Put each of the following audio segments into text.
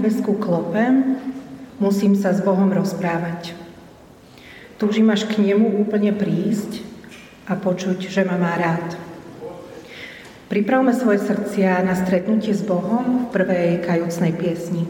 Nebeskú klopem, musím sa s Bohom rozprávať. Túžim až k nemu úplne prísť a počuť, že ma má rád. Pripravme svoje srdcia na stretnutie s Bohom v prvej kajúcnej piesni.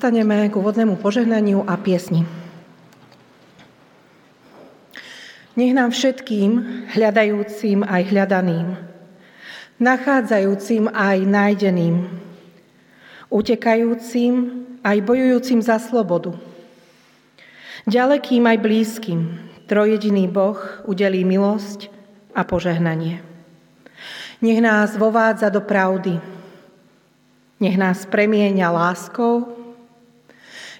Povstaneme k úvodnému požehnaniu a piesni. Nech nám všetkým, hľadajúcim aj hľadaným, nachádzajúcim aj nájdeným, utekajúcim aj bojujúcim za slobodu, ďalekým aj blízkym, trojediný Boh udelí milosť a požehnanie. Nech nás vovádza do pravdy, nech nás premieňa láskou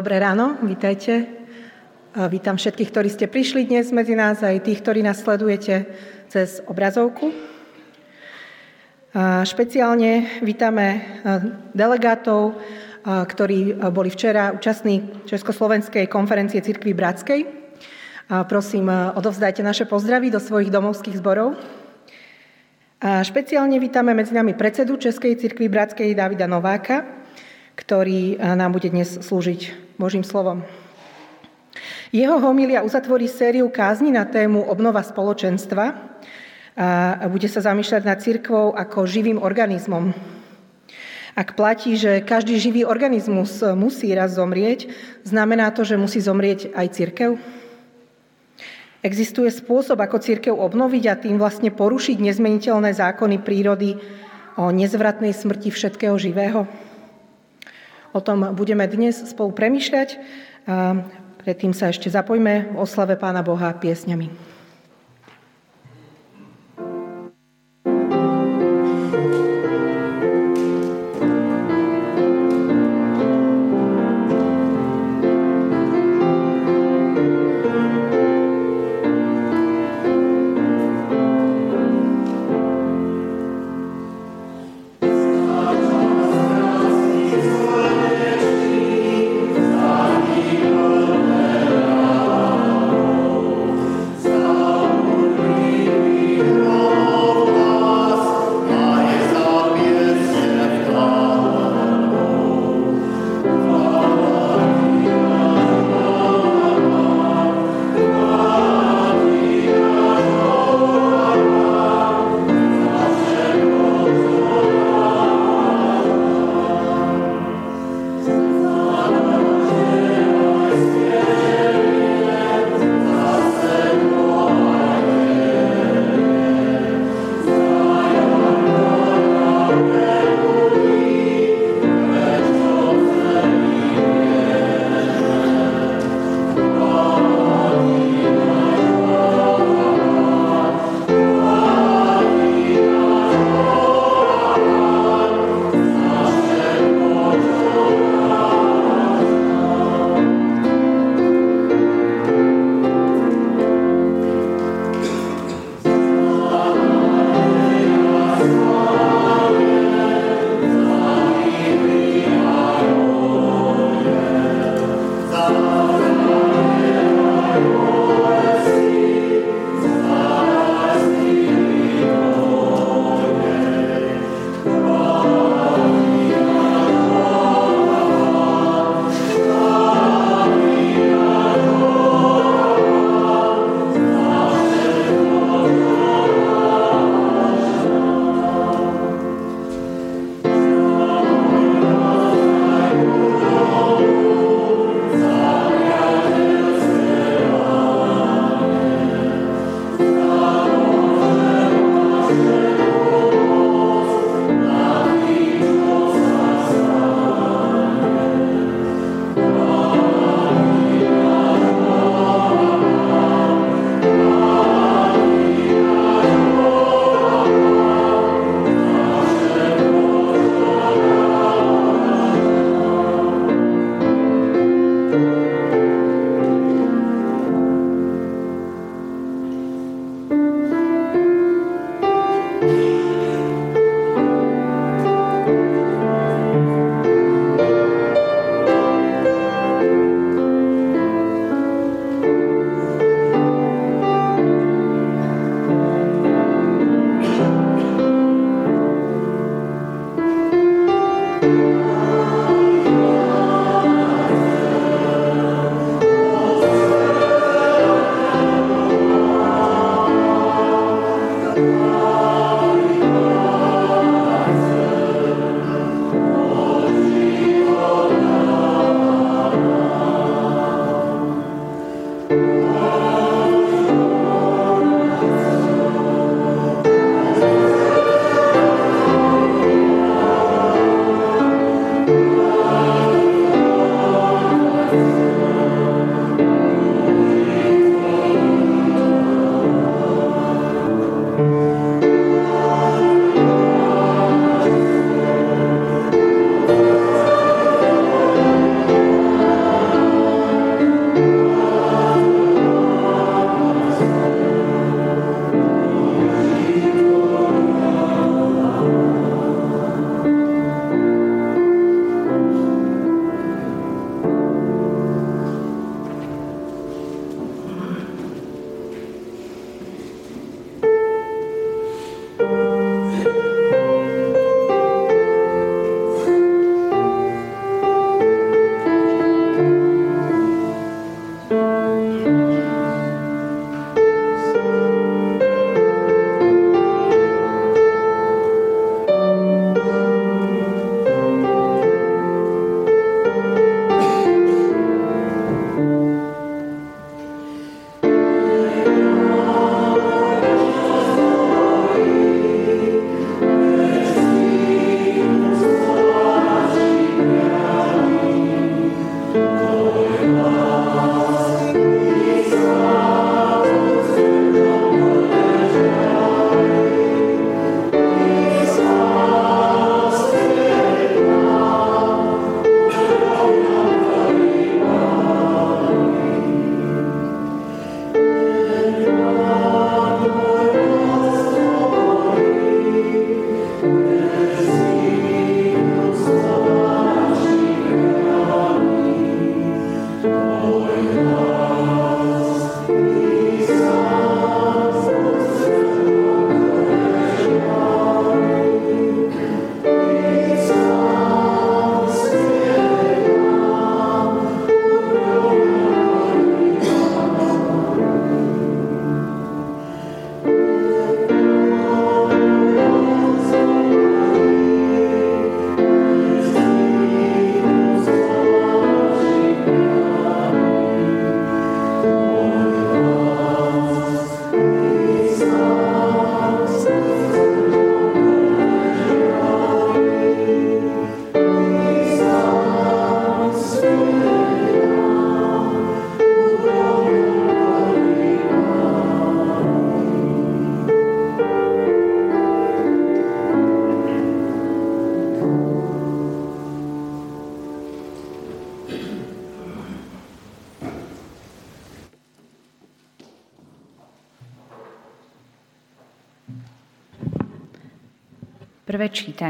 Dobré ráno, vítajte. Vítam všetkých, ktorí ste prišli dnes medzi nás, aj tých, ktorí nás sledujete cez obrazovku. Špeciálne vítame delegátov, ktorí boli včera účastní Československej konferencie Cirkvy Bratskej prosím, odovzdajte naše pozdravy do svojich domovských zborov. A špeciálne vítame medzi nami predsedu Českej cirkvi Bratskej Davida Nováka, ktorý nám bude dnes slúžiť Božím slovom. Jeho homilia uzatvorí sériu kázni na tému obnova spoločenstva a bude sa zamýšľať nad církvou ako živým organizmom, ak platí, že každý živý organizmus musí raz zomrieť, znamená to, že musí zomrieť aj církev? Existuje spôsob, ako církev obnoviť a tým vlastne porušiť nezmeniteľné zákony prírody o nezvratnej smrti všetkého živého? O tom budeme dnes spolu premyšľať. A predtým sa ešte zapojme v oslave Pána Boha piesňami.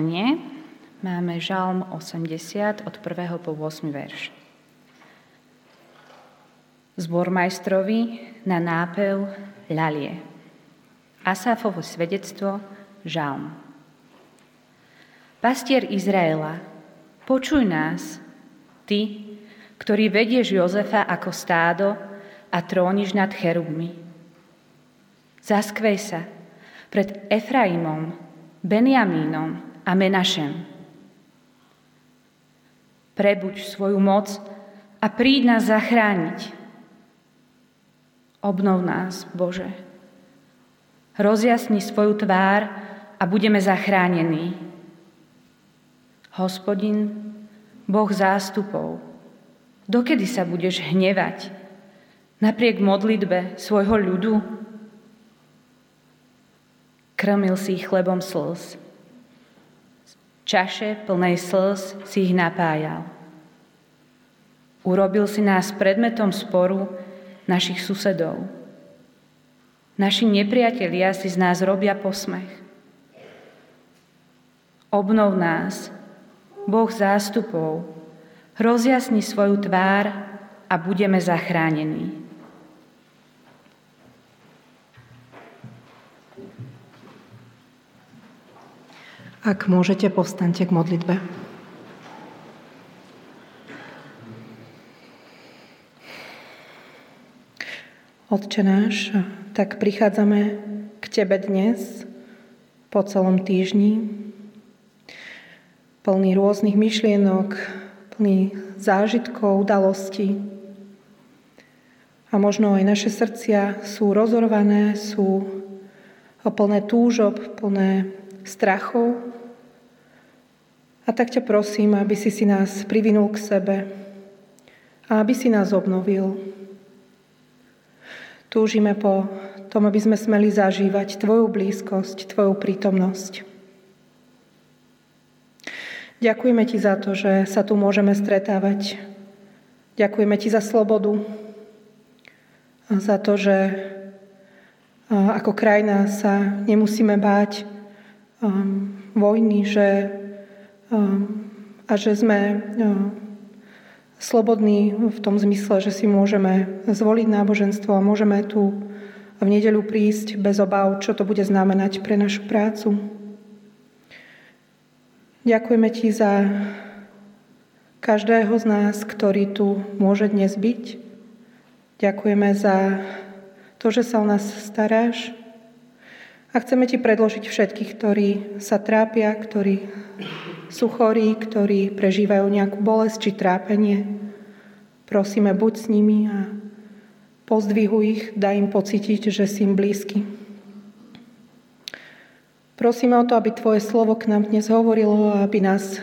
Čítanie máme Žalm 80 od 1. po 8. verš. Zbormajstrovi na nápev ľalie. Asafovo svedectvo Žalm. Pastier Izraela, počuj nás, ty, ktorý vedieš Jozefa ako stádo a tróniš nad cherubmi. Zaskvej sa pred Efraimom, Benjamínom a Menašem. Prebuď svoju moc a príď nás zachrániť. Obnov nás, Bože. Rozjasni svoju tvár a budeme zachránení. Hospodin, Boh zástupov, dokedy sa budeš hnevať napriek modlitbe svojho ľudu? Krmil si chlebom slz. Čaše plnej slz si ich napájal. Urobil si nás predmetom sporu našich susedov. Naši nepriatelia si z nás robia posmech. Obnov nás, Boh zástupov, rozjasni svoju tvár a budeme zachránení. Ak môžete, povstaňte k modlitbe. Otče náš, tak prichádzame k Tebe dnes po celom týždni, plný rôznych myšlienok, plný zážitkov, udalostí. A možno aj naše srdcia sú rozorvané, sú plné túžob, plné strachov. A tak ťa prosím, aby si si nás privinul k sebe a aby si nás obnovil. Túžime po tom, aby sme smeli zažívať Tvoju blízkosť, Tvoju prítomnosť. Ďakujeme Ti za to, že sa tu môžeme stretávať. Ďakujeme Ti za slobodu, a za to, že ako krajina sa nemusíme báť vojny, že, um, a že sme um, slobodní v tom zmysle, že si môžeme zvoliť náboženstvo a môžeme tu v nedeľu prísť bez obav, čo to bude znamenať pre našu prácu. Ďakujeme Ti za každého z nás, ktorý tu môže dnes byť. Ďakujeme za to, že sa o nás staráš. A chceme Ti predložiť všetkých, ktorí sa trápia, ktorí sú chorí, ktorí prežívajú nejakú bolesť či trápenie. Prosíme, buď s nimi a pozdvihu ich, daj im pocítiť, že si im blízky. Prosíme o to, aby Tvoje slovo k nám dnes hovorilo a aby nás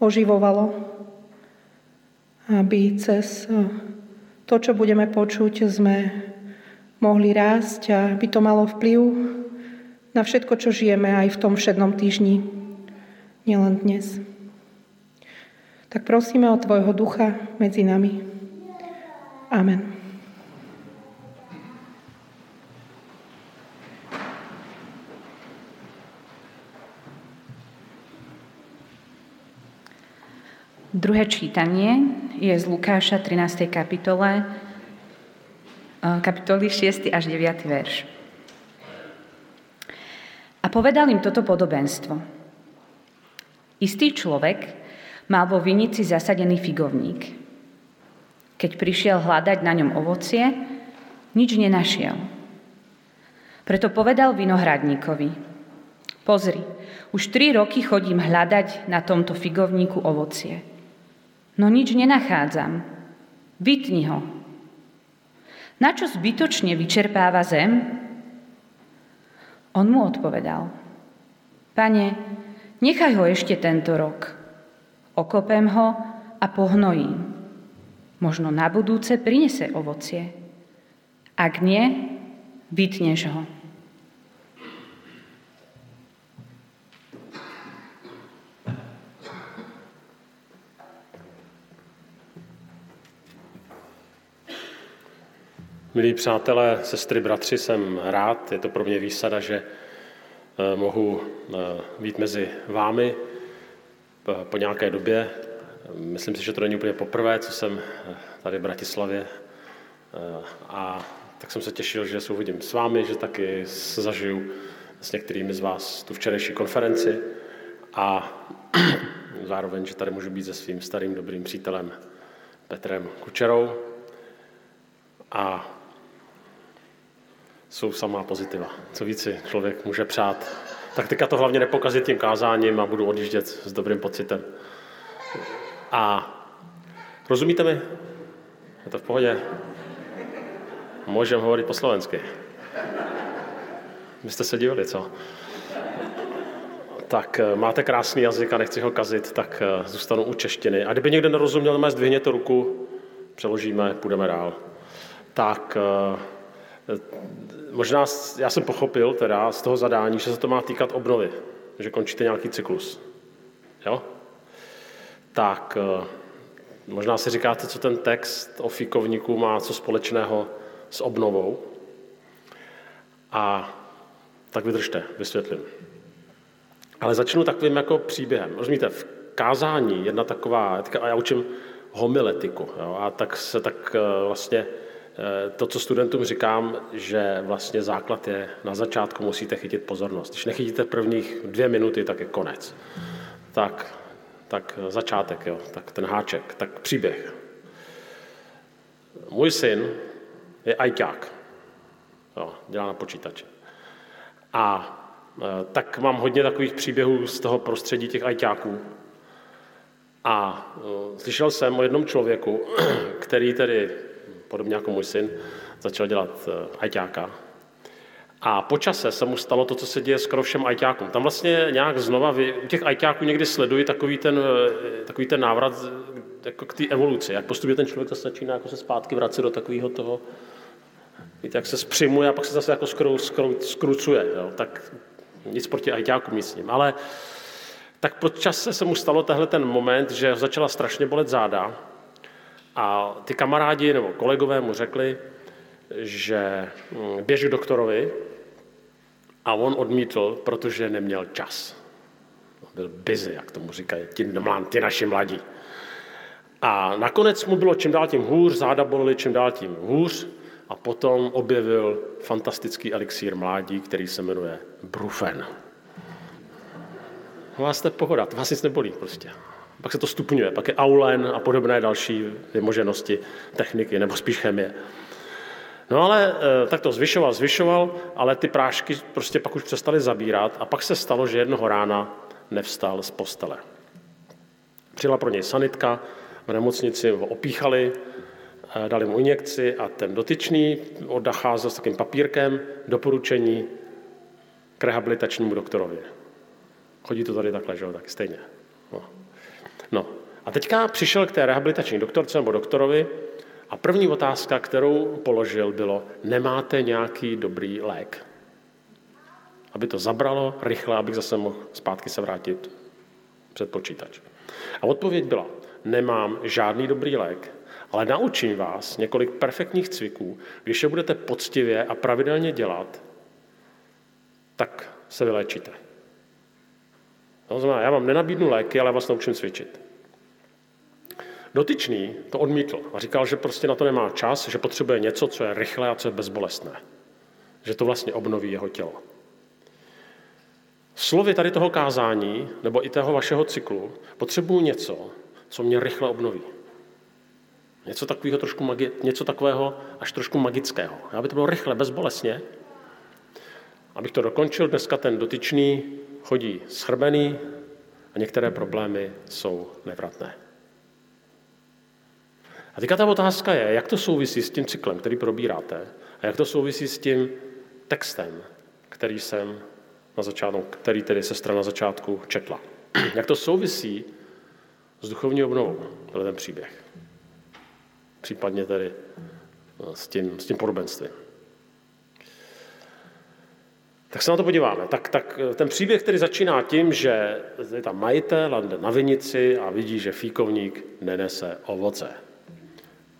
oživovalo. Aby cez to, čo budeme počuť, sme mohli rásť a aby to malo vplyv na všetko, čo žijeme aj v tom všednom týždni nielen dnes. Tak prosíme o Tvojho ducha medzi nami. Amen. Druhé čítanie je z Lukáša 13. kapitole, eh, kapitoly 6. až 9. verš. Povedal im toto podobenstvo. Istý človek mal vo vinici zasadený figovník. Keď prišiel hľadať na ňom ovocie, nič nenašiel. Preto povedal vinohradníkovi, pozri, už tri roky chodím hľadať na tomto figovníku ovocie. No nič nenachádzam. Vytni ho. Na čo zbytočne vyčerpáva zem? On mu odpovedal, pane, Nechaj ho ešte tento rok. Okopem ho a pohnojím. Možno na budúce prinese ovocie. Ak nie, vytneš ho. Milí přátelé, sestry, bratři, jsem rád, je to pro mě výsada, že eh, mohu být mezi vámi po nějaké době. Myslím si, že to není úplně poprvé, co jsem tady v Bratislavě. A tak jsem se těšil, že se uvidím s vámi, že taky zažiju s některými z vás tu včerejší konferenci a zároveň, že tady můžu být se svým starým dobrým přítelem Petrem Kučerou a jsou samá pozitiva. Co víc si člověk může přát. Tak teďka to hlavně nepokazit tím kázáním a budu odjíždět s dobrým pocitem. A rozumíte mi? Je to v pohodě? Můžeme hovorit po slovensky. Vy jste se divili, co? Tak eh, máte krásný jazyk a nechci ho kazit, tak eh, zůstanu u češtiny. A kdyby někdo nerozuměl, mé zdvihněte ruku, přeložíme, půjdeme dál. Tak eh, možná já jsem pochopil teda z toho zadání, že se to má týkat obnovy, že končíte nějaký cyklus. Jo? Tak možná si říkáte, co ten text o fíkovníku má co společného s obnovou. A tak vydržte, vysvětlím. Ale začnu takovým jako příběhem. Rozumíte, v kázání jedna taková, a já učím homiletiku, jo, a tak se tak eh, vlastně eh, to, co studentům říkám, že vlastně základ je, na začátku musíte chytit pozornost. Když nechytíte prvních dvě minuty, tak je konec. Tak, tak začátek, jo, tak ten háček, tak příběh. Můj syn je ajťák. Jo, dělá na počítači. A e, tak mám hodně takových příběhů z toho prostředí těch ajťáků. A e, slyšel jsem o jednom člověku, který tedy, podobně jako můj syn, začal dělat e, ajťáka. A po čase se mu stalo to, co se děje skoro všem ajťákům. Tam vlastně nějak znova, u těch ajťáků někdy sleduji takový ten, takový ten návrat jako k té evoluci, jak postupně ten člověk zase začíná jako se zpátky vracet do takového toho Víte, jak se spřimuje a pak se zase jako skru, skru, skrucuje. Jo? Tak nic proti ajťákům nic s ním. Ale tak po čase se mu stalo tehle ten moment, že začala strašně bolet záda a ty kamarádi nebo kolegové mu řekli, že hm, běž k doktorovi a on odmítl, protože neměl čas. Byl busy, jak tomu říkají ti, ti naši mladí. A nakonec mu bylo čím dál tím hůř, záda bolely čím dál tím hůř a potom objevil fantastický elixír mládí, který se jmenuje Brufen. Vás je pohoda, to vás nic nebolí prostě. Pak se to stupňuje, pak je aulen a podobné další vymoženosti, techniky, nebo spíš chemie. No ale eh, tak to zvyšoval, zvyšoval, ale ty prášky prostě pak už přestaly zabírat a pak se stalo, že jednoho rána nevstal z postele. Přijela pro něj sanitka, v nemocnici ho opíchali, dali mu injekci a ten dotyčný odcházel s takým papírkem doporučení k rehabilitačnímu doktorovi. Chodí to tady takhle, že jo, taky stejně. No. No. A teďka přišel k té rehabilitační doktorce nebo doktorovi a první otázka, kterou položil, bylo, nemáte nějaký dobrý lék? Aby to zabralo rychle, abych zase mohl zpátky se vrátit před počítač. A odpověď byla, nemám žádný dobrý lék, ale naučím vás několik perfektních cviků, když je budete poctivě a pravidelně dělat, tak se vylečíte. To znamená, já vám nenabídnu léky, ale vás naučím cvičit. Dotyčný to odmítl a říkal, že prostě na to nemá čas, že potřebuje něco, co je rychlé a co je bezbolestné. Že to vlastně obnoví jeho tělo. Slovy tady toho kázání, nebo i toho vašeho cyklu, potřebuju něco, co mě rychle obnoví. Něco takového, trošku magi- něco takového až trošku magického. Aby to bylo rychle, bezbolesně. Abych to dokončil, dneska ten dotyčný chodí schrbený a některé problémy jsou nevratné. A teďka ta otázka je, jak to souvisí s tím cyklem, který probíráte, a jak to souvisí s tím textem, který jsem na začátku, který tedy sestra na začátku četla. Jak to souvisí s duchovní obnovou, tenhle ten příběh případně tedy s tím, s tím podobenstvím. Tak se na to podíváme. Tak, tak eh, ten příběh, který začíná tím, že je tam majitel jde na vinici a vidí, že fíkovník nenese ovoce.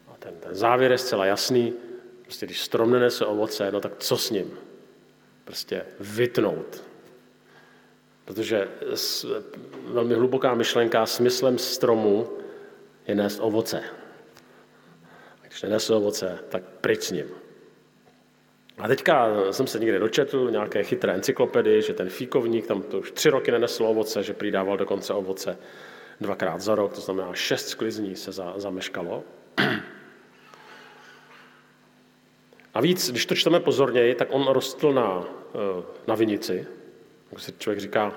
A ten, ten závěr je zcela jasný. Prostě když strom nenese ovoce, no tak co s ním? Prostě vytnout. Protože velmi hluboká myšlenka, smyslem stromu je nést ovoce. Když nenese ovoce, tak pryč s ním. A teďka jsem se někde dočetl nějaké chytré encyklopedii, že ten fíkovník tam to už tři roky nenesl ovoce, že přidával dokonce ovoce dvakrát za rok, to znamená šest sklizní se za, zameškalo. A víc, když to čteme pozorněji, tak on rostl na, eh, na vinici. Jak se člověk říká,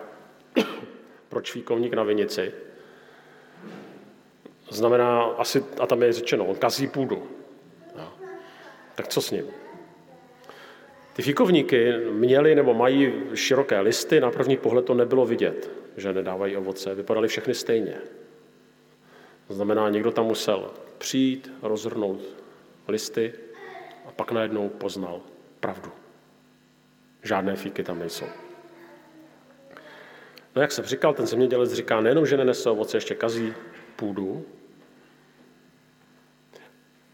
proč fíkovník na vinici? Znamená asi, a tam je řečeno, on kazí půdu. No. Tak co s ním? Ty fíkovníky měly nebo mají široké listy, na první pohled to nebylo vidět, že nedávají ovoce, vypadaly všechny stejně. To znamená, někdo tam musel přijít, rozhrnout listy a pak najednou poznal pravdu. Žádné fíky tam nejsou. No jak jsem říkal, ten zemědělec říká nejenom, že nenese ovoce, ještě kazí půdu.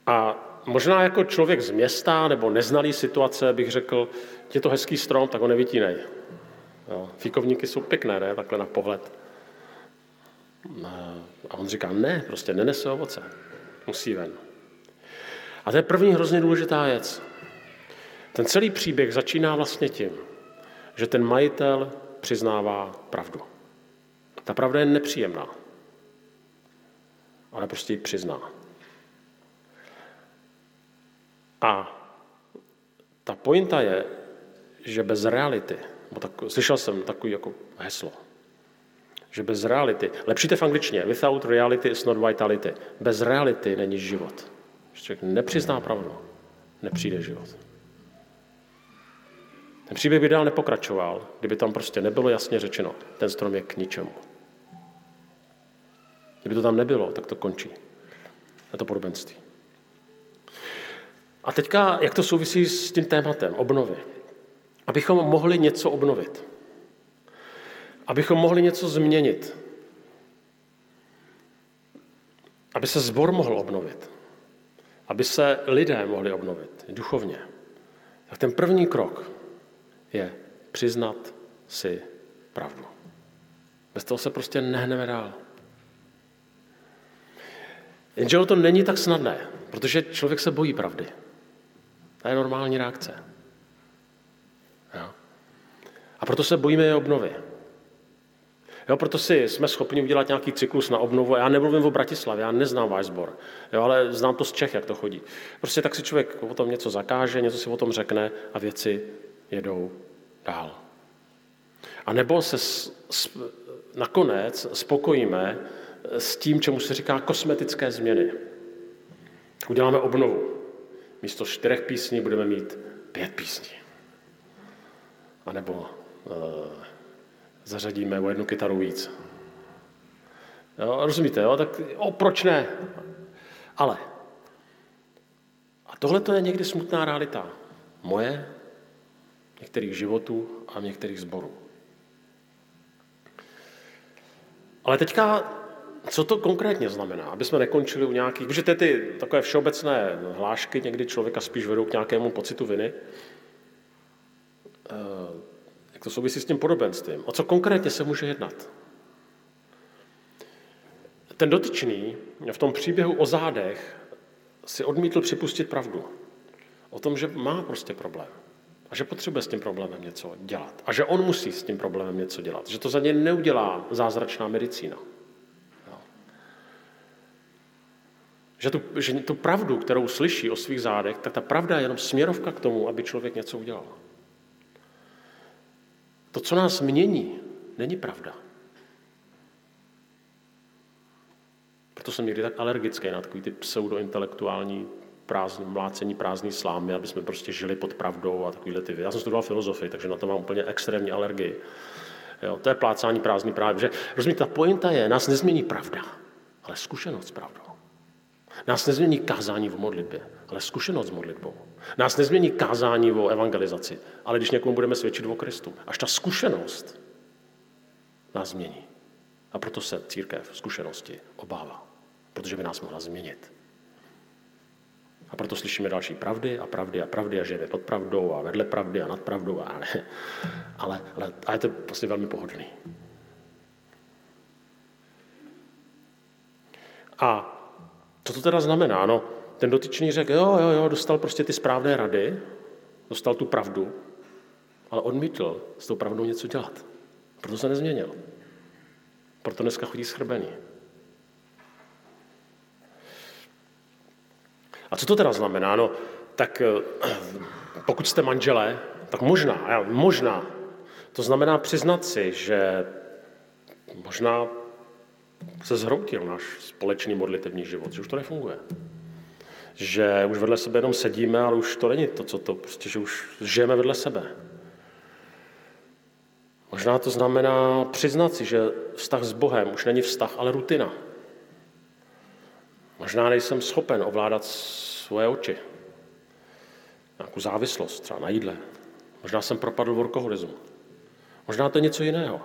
A možná jako člověk z města nebo neznalý situace bych řekl, je to hezký strom, tak ho nevytínej. Jo, fíkovníky jsou pěkné, ne? Takhle na pohled. A on říká, ne, prostě nenese ovoce. Musí ven. A to je první hrozně důležitá věc. Ten celý příběh začíná vlastně tím, že ten majitel přiznává pravdu. Ta pravda je nepříjemná, ale prostě ji přizná. A ta pointa je, že bez reality, tak, slyšel jsem takový jako heslo, že bez reality, lepší to v angličtině, without reality is not vitality. Bez reality není život. Člověk nepřizná pravdu, nepřijde život. Ten příběh by dál nepokračoval, kdyby tam prostě nebylo jasně řečeno, ten strom je k ničemu. Kdyby to tam nebylo, tak to končí. Je to podobenství. A teďka, jak to souvisí s tím tématem obnovy? Abychom mohli něco obnovit. Abychom mohli něco změnit. Aby se zbor mohl obnovit. Aby se lidé mohli obnovit duchovně. Tak ten první krok je přiznat si pravdu. Bez toho se prostě nehneme dál. Jenže to není tak snadné, protože člověk se bojí pravdy. To je normální reakce. Jo? A proto se bojíme obnovy. Jo, proto si jsme schopni udělat nějaký cyklus na obnovu. Já nemluvím o Bratislavě, já neznám váš sbor, jo, ale znám to z Čech, jak to chodí. Prostě tak si člověk o tom něco zakáže, něco si o tom řekne a věci jedou dál. A nebo se s, s, nakonec spokojíme s tím, čemu se říká kosmetické změny. Uděláme obnovu. Místo čtyřech písní budeme mít pět písní. A nebo uh, zařadíme o jednu kytaru víc. Jo, rozumíte, jo? Tak o, proč ne? Ale. A tohle to je někdy smutná realita. Moje, některých životů a některých zborů. Ale teďka, co to konkrétně znamená? Aby jsme nekončili u nějakých, protože ty, ty takové všeobecné hlášky někdy člověka spíš vedou k nějakému pocitu viny. Eh, jak to souvisí s tím podobenstvím? O co konkrétně se může jednat? Ten dotyčný v tom příběhu o zádech si odmítl připustit pravdu. O tom, že má prostě problém. A že potřebuje s tím problémem něco dělat. A že on musí s tím problémem něco dělat. Že to za ně neudělá zázračná medicína. Jo. Že, tu, že tu pravdu, kterou slyší o svých zádech, tak ta pravda je jenom směrovka k tomu, aby člověk něco udělal. To, co nás mění, není pravda. Proto jsem někdy tak alergický na takový ty pseudointelektuální prázdný, mlácení prázdný slámy, aby jsme prostě žili pod pravdou a takovýhle ty. Já jsem studoval filozofii, takže na to mám úplně extrémní alergii. Jo, to je plácání prázdný právě. Že, rozumíte, ta pointa je, nás nezmění pravda, ale zkušenost s pravdou. Nás nezmění kázání o modlitbě, ale zkušenost s modlitbou. Nás nezmění kázání o evangelizaci, ale když někomu budeme svědčit o Kristu. Až ta zkušenost nás změní. A proto se církev zkušenosti obává, protože by nás mohla změnit. A proto slyšíme další pravdy a pravdy a pravdy a žijeme pod pravdou a vedle pravdy a nad pravdou. A ale, ale, ale a je to prostě velmi pohodlný. A co to teda znamená? No, ten dotyčný řekl, jo, jo, jo, dostal prostě ty správné rady, dostal tu pravdu, ale odmítl s tou pravdou něco dělat. Proto se nezměnil. Proto dneska chodí schrbený. A co to teda znamená? No, tak eh, pokud jste manželé, tak možná, možná, to znamená přiznat si, že možná se zhroutil náš společný modlitevní život, že už to nefunguje. Že už vedle sebe jenom sedíme, ale už to není to, co to, prostě, že už žijeme vedle sebe. Možná to znamená přiznat si, že vztah s Bohem už není vztah, ale rutina. Možná nejsem schopen ovládat svoje oči. Nějakou závislost třeba na jídle. Možná jsem propadl v alkoholismu. Možná to je něco jiného.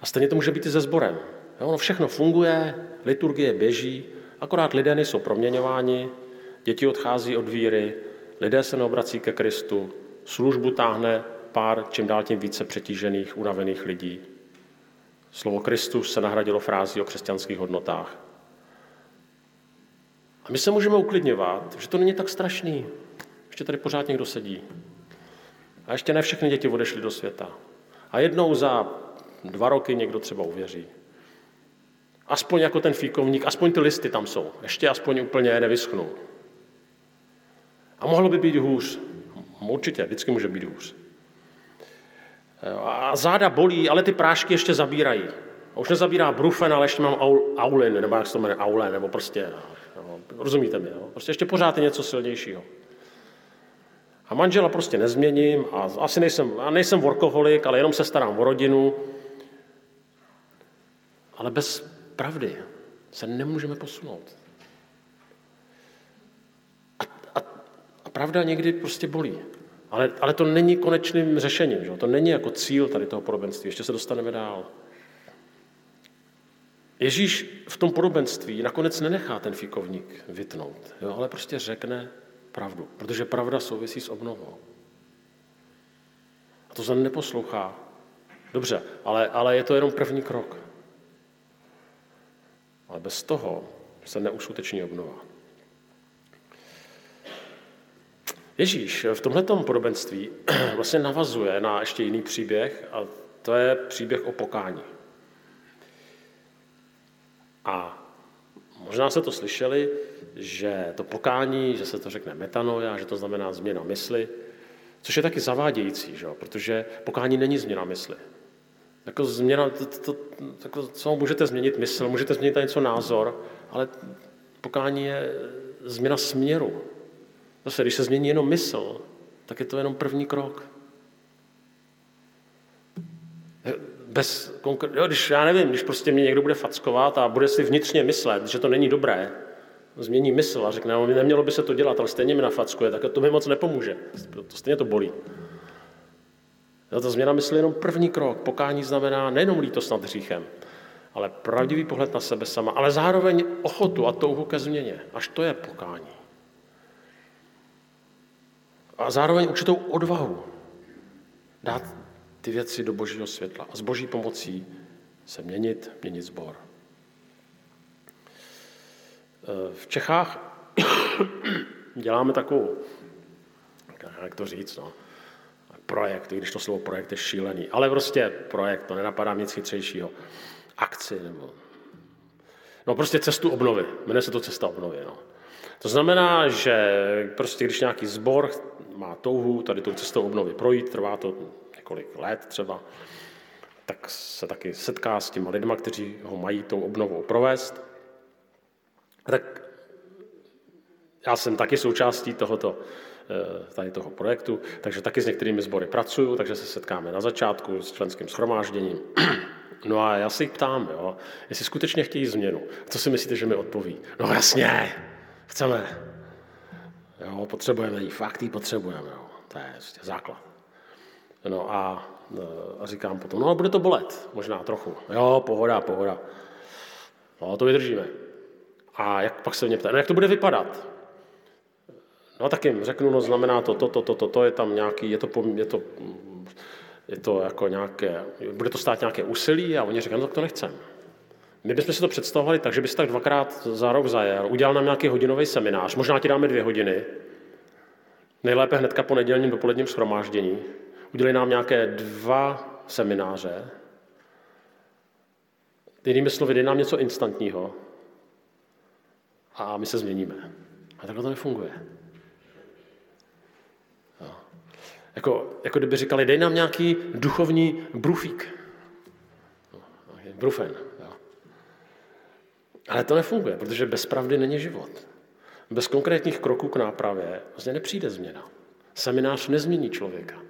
A stejně to může být i se sborem. Jo, ono všechno funguje, liturgie běží, akorát lidé nejsou proměňováni, děti odchází od víry, lidé se neobrací ke Kristu, službu táhne pár čím dál tím více přetížených, unavených lidí. Slovo Kristus se nahradilo frází o křesťanských hodnotách. A my se můžeme uklidňovat, že to není tak strašný. Ještě tady pořád někdo sedí. A ještě ne všechny děti odešly do světa. A jednou za dva roky někdo třeba uvěří. Aspoň jako ten fíkovník, aspoň ty listy tam jsou. Ještě aspoň úplně nevyschnou. A mohlo by být hůř. Určitě, vždycky může být hůř. A záda bolí, ale ty prášky ještě zabírají. A už nezabírá brufen, ale ještě mám aulin, nebo jak se to jmenuje, aule, nebo prostě, no, rozumíte mi, jo? prostě ještě pořád je něco silnějšího. A manžela prostě nezměním a asi nejsem, a nejsem workoholik, ale jenom se starám o rodinu. Ale bez pravdy se nemůžeme posunout. A, a, a pravda někdy prostě bolí. Ale, ale to není konečným řešením, že? to není jako cíl tady toho podobenství, ještě se dostaneme dál. Ježíš v tom podobenství nakonec nenechá ten fikovník vytnout, jo? ale prostě řekne pravdu, protože pravda souvisí s obnovou. A to se neposlouchá. Dobře, ale, ale je to jenom první krok. Ale bez toho se neuskuteční obnova. Ježíš v tomto podobenství vlastně navazuje na ještě jiný příběh a to je příběh o pokání. A možná se to slyšeli, že to pokání, že se to řekne metanoja, že to znamená změna mysli, což je taky zavádějící, že? protože pokání není změna mysli. Jako změna, to, to, jako, co můžete změnit mysl, můžete změnit něco názor, ale pokání je změna směru. Zase, když se změní jenom mysl, tak je to jenom první krok. Bez konkr- jo, když já nevím, když prostě mě někdo bude fackovat a bude si vnitřně myslet, že to není dobré, změní mysl a řekne, no, nemělo by se to dělat, ale stejně mi nafackuje, tak to mi moc nepomůže. To stejně to bolí. Jo, ta změna mysli je jenom první krok. Pokání znamená nejenom lítost nad hříchem, ale pravdivý pohled na sebe sama, ale zároveň ochotu a touhu ke změně. Až to je pokání a zároveň určitou odvahu dát ty věci do božího světla a s boží pomocí se měnit, měnit zbor. V Čechách děláme takovou, jak to říct, no, projekt, i když to slovo projekt je šílený, ale prostě projekt, to nenapadá nic chytřejšího. Akci nebo... No prostě cestu obnovy, jmenuje se to cesta obnovy, no. To znamená, že prostě když nějaký sbor má touhu tady tou cestou obnovy projít, trvá to několik let třeba, tak se taky setká s těma lidma, kteří ho mají tou obnovou provést. Tak já jsem taky součástí tohoto, tady toho projektu, takže taky s některými sbory pracuju, takže se setkáme na začátku s členským schromážděním. No a já se jich ptám, jo, jestli skutečně chtějí změnu. Co si myslíte, že mi odpoví? No jasně, chceme. Jo, potřebujeme ji, fakt ji potřebujeme. Jo. To je prostě základ. No a, a říkám potom, no bude to bolet, možná trochu. Jo, pohoda, pohoda. No, to vydržíme. A jak pak se mě ptá, no jak to bude vypadat? No tak jim řeknu, no znamená to, to, to, to, to, to je tam nějaký, je to, je to, je to jako nějaké, bude to stát nějaké úsilí a oni říkají, no tak to nechcem. My bychom si to představovali tak, že bys tak dvakrát za rok zajel, udělal nám nějaký hodinový seminář, možná ti dáme dvě hodiny, nejlépe hnedka po nedělním dopoledním schromáždění, udělali nám nějaké dva semináře, jinými slovy, dej nám něco instantního a my se změníme. A takhle to nefunguje. Jo. Jako, jako kdyby říkali, dej nám nějaký duchovní brufík. Brufen. Jo. Ale to nefunguje, protože bez pravdy není život. Bez konkrétních kroků k nápravě vlastně nepřijde změna. Seminář nezmění člověka.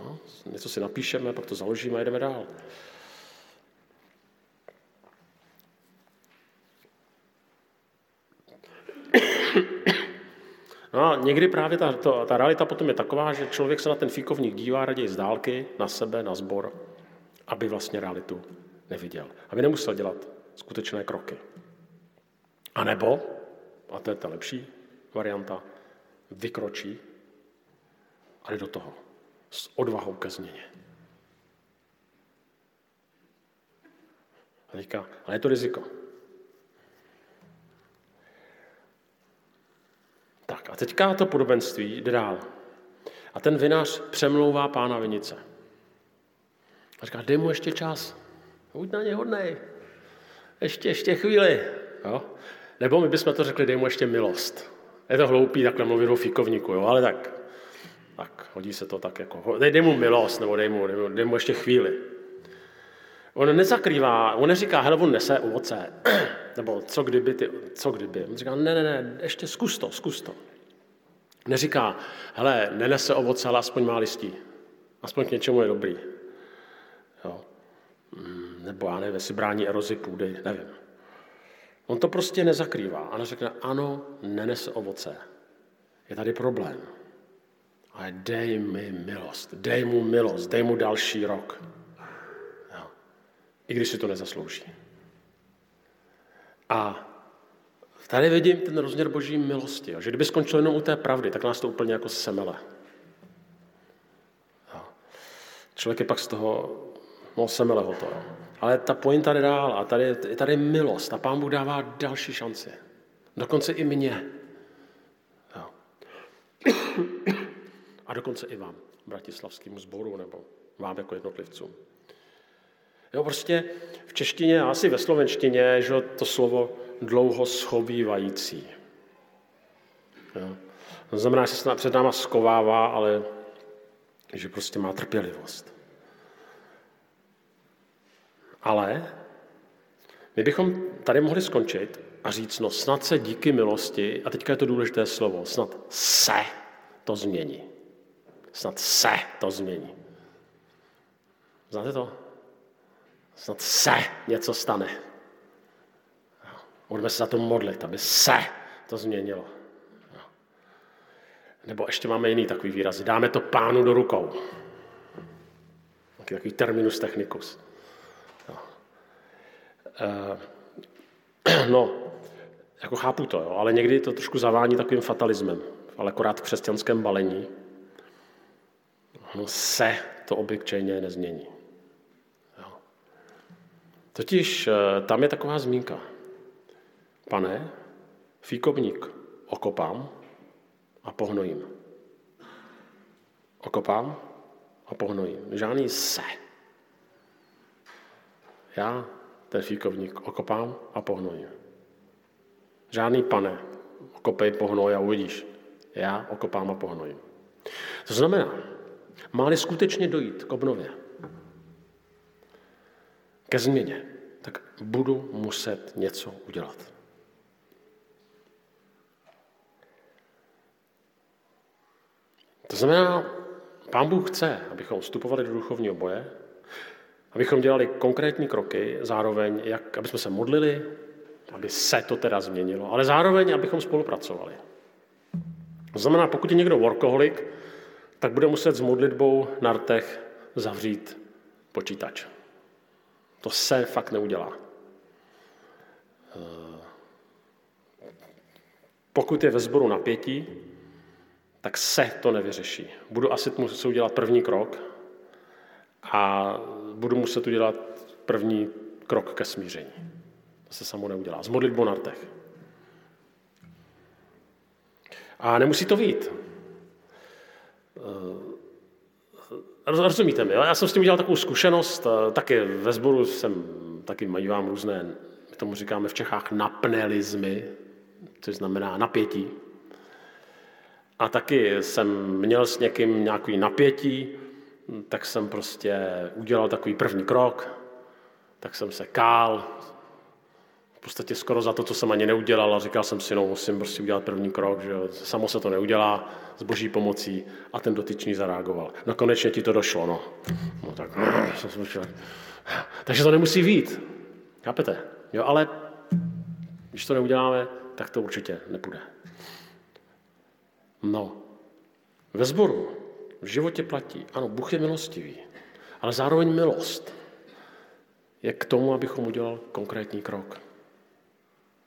No, něco si napíšeme, pak to založíme a jdeme dál. No a někdy právě ta, to, ta realita potom je taková, že člověk se na ten fíkovník dívá raději z dálky, na sebe, na sbor, aby vlastně realitu neviděl. Aby nemusel dělat skutečné kroky. A nebo, a to je ta lepší varianta, vykročí a jde do toho s odvahou ke změně. A teďka, ale je to riziko. Tak a teďka to podobenství jde dál. A ten vinař přemlouvá pána vinice. A říká, dej mu ještě čas. Buď na ně hodnej. Ještě, ještě chvíli. Jo? Nebo my bychom to řekli, dej mu ještě milost. Je to hloupý takhle mluvit o fíkovníku, jo? ale tak, tak hodí se to tak jako, dej, dej mu milost, nebo dej mu, dej mu, dej mu ještě chvíli. On nezakrývá, on neříká, hele, on nese ovoce, nebo co kdyby, ty, co kdyby. On říká, ne, ne, ne, ještě zkus to, zkus to. Neříká, hele, nenese ovoce, ale aspoň má listí. Aspoň k něčemu je dobrý. Jo. Mm, nebo já nevím, jestli brání erozi půdy, nevím. On to prostě nezakrývá a neřekne, ano, nenese ovoce. Je tady problém. Ale dej mi milost, dej mu milost, dej mu další rok. I když si to nezaslouží. A tady vidím ten rozměr boží milosti, že kdyby skončil jenom u té pravdy, tak nás to úplně jako semele. Člověk je pak z toho, no semele ho to. Ale ta pointa jde dál a tady, je tady milost a pán Bůh dává další šanci. Dokonce i mně. A dokonce i vám, bratislavskému sboru nebo vám jako jednotlivcům. Jo, prostě v češtině a asi ve slovenštině, že to slovo dlouho schovývající. Jo. To znamená, že se před náma skovává, ale že prostě má trpělivost. Ale my bychom tady mohli skončit a říct, no snad se díky milosti, a teďka je to důležité slovo, snad se to změní. Snad se to změní. Znáte to? Snad se něco stane. Budeme se za to modlit, aby se to změnilo. Nebo ještě máme jiný takový výraz. Dáme to pánu do rukou. Takový terminus technicus. Eh, no, jako chápu to, jo, ale někdy to trošku zavání takovým fatalismem, ale akorát v křesťanském balení. No se to obyčejně nezmění. Totiž eh, tam je taková zmínka. Pane, fíkovník okopám a pohnojím. Okopám a pohnojím. Žádný se. Já ten fíkovník okopám a pohnojím. Žádný pane, okopej, pohnoj a uvidíš. Já okopám a pohnojím. To znamená, má skutečně dojít k obnově, ke změně, tak budu muset něco udělat. To znamená, Pán Bůh chce, abychom vstupovali do duchovního boje, abychom dělali konkrétní kroky, zároveň, jak, aby jsme se modlili, aby se to teda změnilo, ale zároveň, abychom spolupracovali. To znamená, pokud je někdo workoholik, tak bude muset s modlitbou na rtech zavřít počítač. To se fakt neudělá. pokud je ve sboru napětí, tak se to nevyřeší. Budu asi muset udělat první krok a budu muset udělat první krok ke smíření. To se samo neudělá. Z modlitbou na rtech. A nemusí to být. Rozumíte mi, já jsem s tím udělal takovou zkušenost, taky ve sboru jsem, taky vám různé, my tomu říkáme v Čechách napnelizmy, což znamená napětí. A taky jsem měl s někým nějaký napětí, tak jsem prostě udělal takový první krok, tak jsem se kál, podstatě skoro za to, co jsem ani neudělal a říkal jsem si, no musím prostě udělat první krok, že samo se to neudělá s boží pomocí a ten dotyčný zareagoval. No konečně ti to došlo, no. no tak, no, jsem slyšel. Takže to nemusí být. Chápete? Jo, ale když to neuděláme, tak to určitě nepůjde. No, ve sboru v životě platí, ano, Bůh je milostivý, ale zároveň milost je k tomu, abychom udělal konkrétní krok.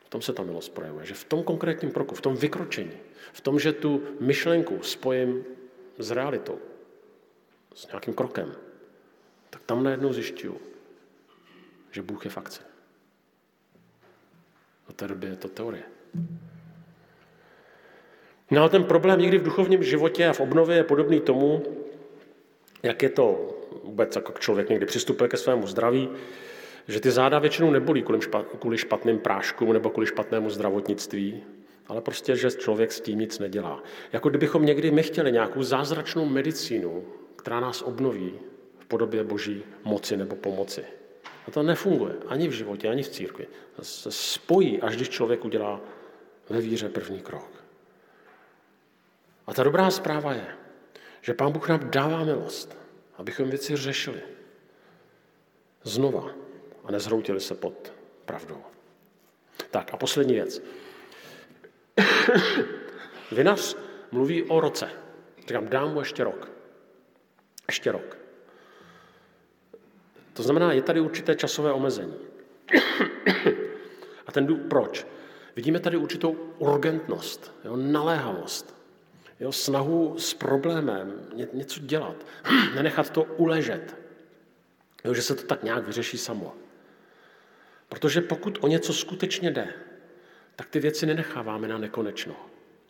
Tom se ta milost projevuje, že v tom konkrétním kroku, v tom vykročení, v tom, že tu myšlenku spojím s realitou, s nějakým krokem, tak tam najednou zjišťuju, že Bůh je v akci. Do té doby je to teorie. No ale ten problém někdy v duchovním životě a v obnově je podobný tomu, jak je to vůbec, jako člověk někdy přistupuje ke svému zdraví, že ty záda většinou nebolí kvůli špatným práškům nebo kvůli špatnému zdravotnictví, ale prostě, že člověk s tím nic nedělá. Jako kdybychom někdy my chtěli nějakou zázračnou medicínu, která nás obnoví v podobě boží moci nebo pomoci. A to nefunguje ani v životě, ani v církvi. Se spojí, až když člověk udělá ve víře první krok. A ta dobrá zpráva je, že Pán Bůh nám dává milost, abychom věci řešili znova a nezhroutili se pod pravdou. Tak a poslední věc. Vinař mluví o roce. Říkám, dám mu ještě rok. Ještě rok. To znamená, je tady určité časové omezení. A ten důvod, proč? Vidíme tady určitou urgentnost, jo, naléhavost, jo, snahu s problémem něco dělat, nenechat to uležet, jo, že se to tak nějak vyřeší samo. Protože pokud o něco skutečně jde, tak ty věci nenecháváme na nekonečno,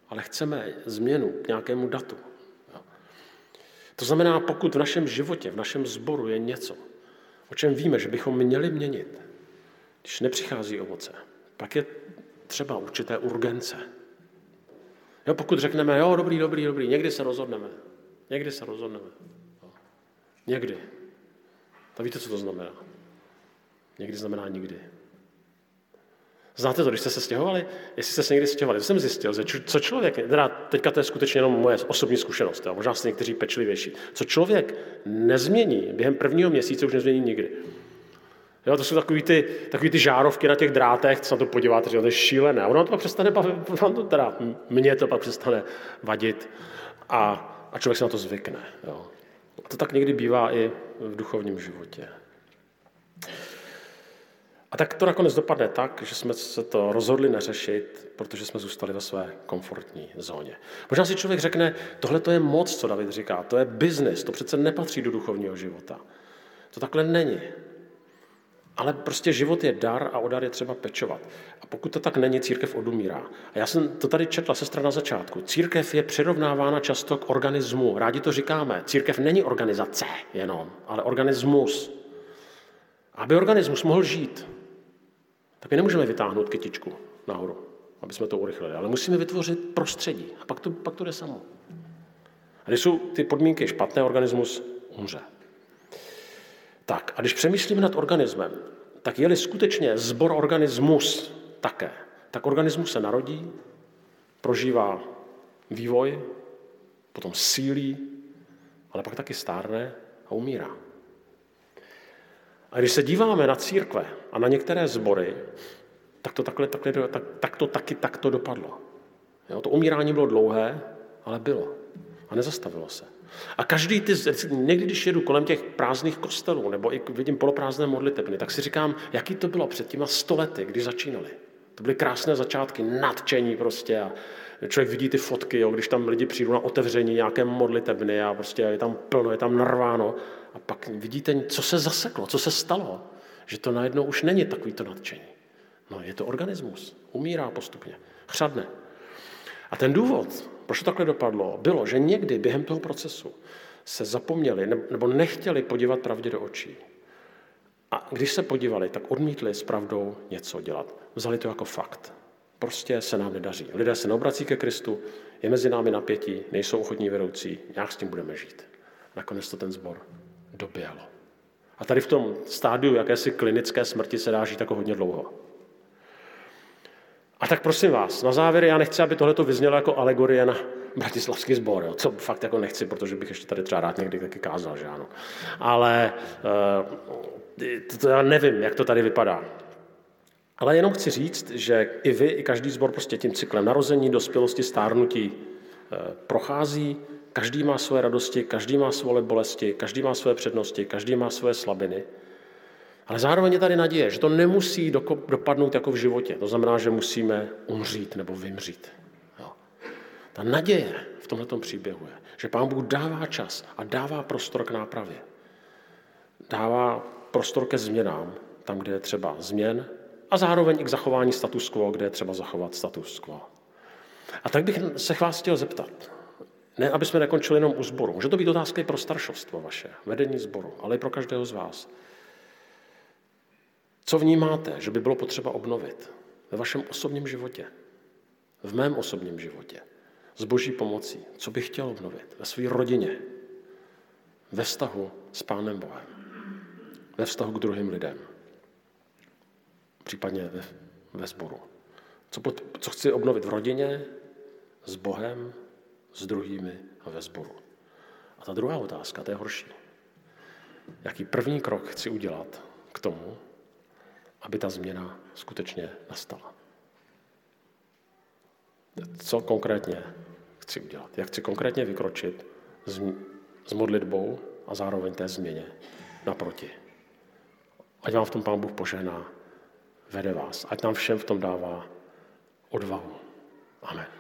ale chceme změnu k nějakému datu. To znamená, pokud v našem životě, v našem sboru je něco, o čem víme, že bychom měli měnit, když nepřichází ovoce, pak je třeba určité urgence. Jo, pokud řekneme, jo, dobrý, dobrý, dobrý, někdy se rozhodneme. Někdy se rozhodneme. Někdy. Tak víte, co to znamená? Někdy znamená nikdy. Znáte to, když jste se stěhovali? Jestli jste se někdy stěhovali, to jsem zjistil, že co člověk, teda teďka to je skutečně jenom moje osobní zkušenost, jo, možná jste někteří pečlivější, co člověk nezmění během prvního měsíce, už nezmění nikdy. Jo, to jsou takový ty, takový ty žárovky na těch drátech, co na to podíváte, že to je šílené. A ono to pak přestane bavit, to teda, mně to pak přestane vadit a, a člověk se na to zvykne. Jo. A to tak někdy bývá i v duchovním životě. A tak to nakonec dopadne tak, že jsme se to rozhodli neřešit, protože jsme zůstali ve své komfortní zóně. Možná si člověk řekne, tohle to je moc, co David říká, to je biznis, to přece nepatří do duchovního života. To takhle není. Ale prostě život je dar a o dar je třeba pečovat. A pokud to tak není, církev odumírá. A já jsem to tady četla, sestra na začátku. Církev je přirovnávána často k organismu. Rádi to říkáme. Církev není organizace jenom, ale organismus. Aby organismus mohl žít, tak my nemůžeme vytáhnout kytičku nahoru, aby jsme to urychlili, ale musíme vytvořit prostředí a pak to, pak to jde samo. A když jsou ty podmínky špatné, organismus umře. Tak a když přemýšlíme nad organismem, tak je-li skutečně zbor organismus také, tak organismus se narodí, prožívá vývoj, potom sílí, ale pak taky stárne a umírá. A když se díváme na církve a na některé sbory, tak to, takhle, takhle, tak, tak to taky takto dopadlo. Jo, to umírání bylo dlouhé, ale bylo. A nezastavilo se. A každý ty, někdy když jedu kolem těch prázdných kostelů, nebo i vidím poloprázdné modlitebny, tak si říkám, jaký to bylo před těma stolety, když začínali. To byly krásné začátky, nadčení prostě a člověk vidí ty fotky, jo, když tam lidi přijdou na otevření nějaké modlitebny a prostě je tam plno, je tam narváno a pak vidíte, co se zaseklo, co se stalo, že to najednou už není takový to nadčení. No, je to organismus, umírá postupně, chřadne. A ten důvod, proč to takhle dopadlo, bylo, že někdy během toho procesu se zapomněli nebo nechtěli podívat pravdě do očí. A když se podívali, tak odmítli s pravdou něco dělat. Vzali to jako fakt. Prostě se nám nedaří. Lidé se neobrací ke Kristu, je mezi námi napětí, nejsou ochotní vedoucí, nějak s tím budeme žít. Nakonec to ten zbor doběhlo. A tady v tom stádiu jakési klinické smrti se dá žít jako hodně dlouho. A tak prosím vás, na závěr já nechci, aby tohle vyznělo jako alegorie na bratislavský sbor, jo, co fakt jako nechci, protože bych ještě tady třeba rád někdy taky kázal, že ano. Ale uh, to já nevím, jak to tady vypadá. Ale jenom chci říct, že i vy, i každý sbor prostě tím cyklem narození, dospělosti, stárnutí uh, prochází, každý má svoje radosti, každý má svoje bolesti, každý má svoje přednosti, každý má svoje slabiny. Ale zároveň je tady naděje, že to nemusí dopadnout jako v životě. To znamená, že musíme umřít nebo vymřít. Jo. Ta naděje v tomto příběhu je, že Pán Bůh dává čas a dává prostor k nápravě. Dává prostor ke změnám, tam, kde je třeba změn, a zároveň i k zachování status quo, kde je třeba zachovat status quo. A tak bych se vás chtěl zeptat, ne, aby jsme nekončili jenom u sboru. Může to být otázka i pro staršovstvo vaše, vedení sboru, ale i pro každého z vás. Co vnímáte, že by bylo potřeba obnovit ve vašem osobním životě, v mém osobním životě, s boží pomocí? Co bych chtěl obnovit ve své rodině, ve vztahu s Pánem Bohem, ve vztahu k druhým lidem, případně ve, ve sboru? Co, co chci obnovit v rodině, s Bohem, s druhými a ve sboru? A ta druhá otázka, to je horší. Jaký první krok chci udělat k tomu, aby ta změna skutečně nastala. Co konkrétně chci udělat? Jak chci konkrétně vykročit s, modlitbou a zároveň té změně naproti? Ať vám v tom Pán Bůh požehná, vede vás. Ať nám všem v tom dává odvahu. Amen.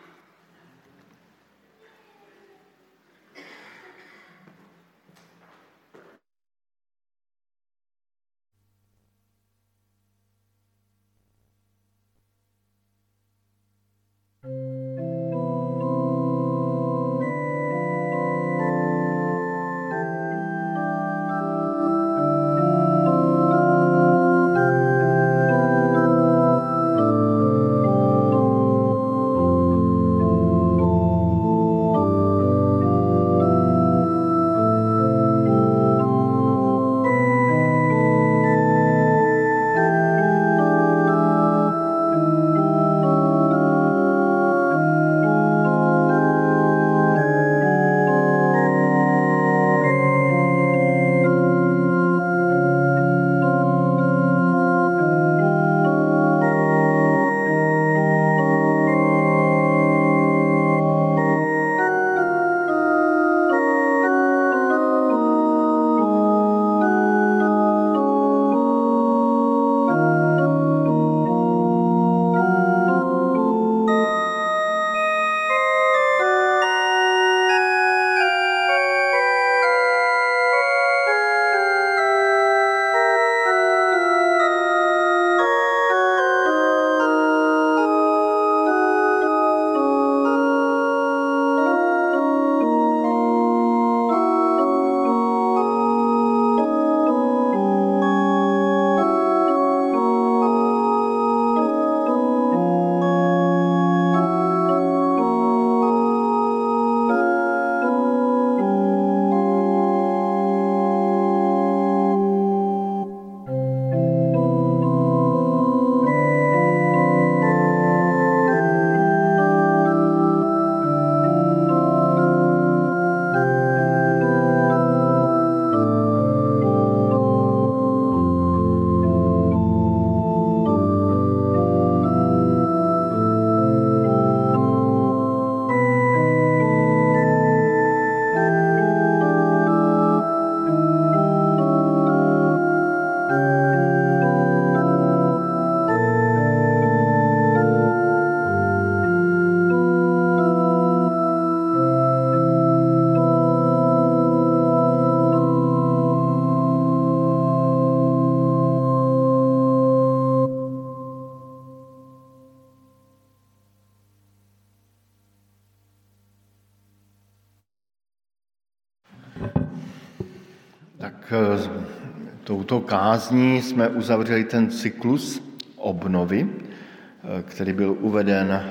Kázní jsme uzavřeli ten cyklus obnovy, eh, který byl uveden eh,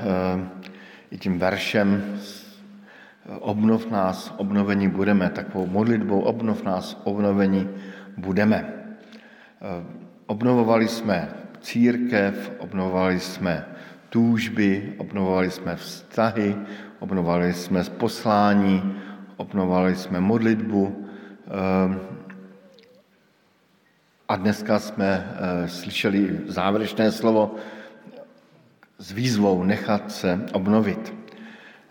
i tím veršem obnov nás, obnovení budeme, takovou modlitbou obnov nás, obnovení budeme. Obnovovali jsme církev, obnovovali jsme túžby, obnovovali jsme vztahy, obnovovali jsme poslání, obnovovali jsme modlitbu, a dneska jsme eh, slyšeli závěrečné slovo s výzvou nechat se obnovit.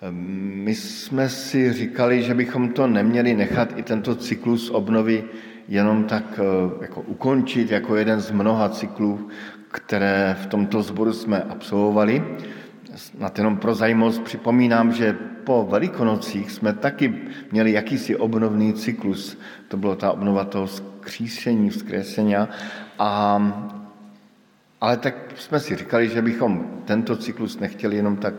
Ehm, my jsme si říkali, že bychom to neměli nechat i tento cyklus obnovy jenom tak eh, jako ukončit jako jeden z mnoha cyklů, které v tomto sboru jsme absolvovali. Na jenom pro zajímavost připomínám, že po Velikonocích jsme taky měli jakýsi obnovný cyklus. To bylo ta obnova toho vzkříšení, vzkresení. A, ale tak jsme si říkali, že bychom tento cyklus nechtěli jenom tak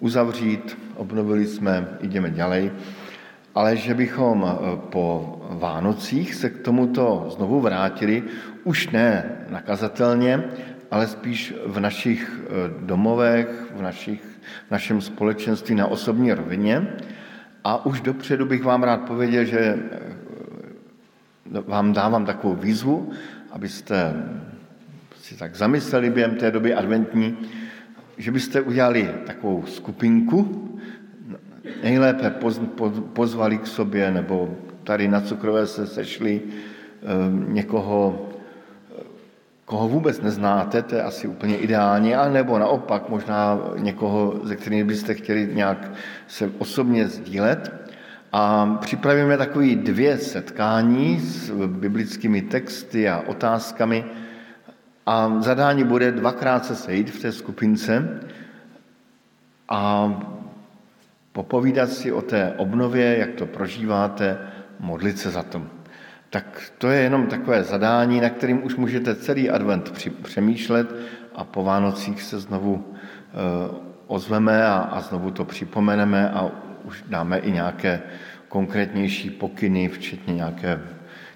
uzavřít, obnovili jsme, jdeme dělej, ale že bychom eh, po Vánocích se k tomuto znovu vrátili, už ne nakazatelně, ale spíš v našich eh, domovech, v, našich, v našem společenství na osobní rovině. A už dopředu bych vám rád pověděl, že eh, vám dávám takovou výzvu, abyste si tak zamysleli během té doby adventní, že byste udělali takovou skupinku, nejlépe poz, poz, pozvali k sobě, nebo tady na cukrové se sešli eh, někoho, koho vůbec neznáte, to je asi úplně ideální, a nebo naopak možná někoho, ze kterým byste chtěli nějak se osobně sdílet. A připravíme takové dvě setkání s biblickými texty a otázkami a zadání bude dvakrát se sejít v té skupince a popovídat si o té obnově, jak to prožíváte, modlit se za to. Tak to je jenom takové zadání, na kterým už můžete celý advent přemýšlet a po Vánocích se znovu eh, ozveme a, a znovu to připomeneme a už dáme i nějaké konkrétnější pokyny, včetně nějaké,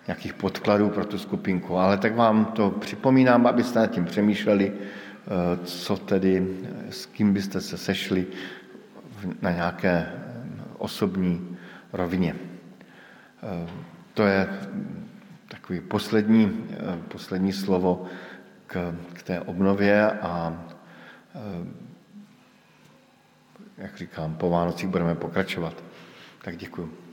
nějakých podkladů pro tu skupinku. Ale tak vám to připomínám, abyste nad tím přemýšleli, eh, co tedy, s kým byste se sešli na nějaké osobní rovině. Eh, to je takový poslední, eh, poslední slovo k, k té obnově a jak říkám, po Vánocích budeme pokračovat. Tak děkuji.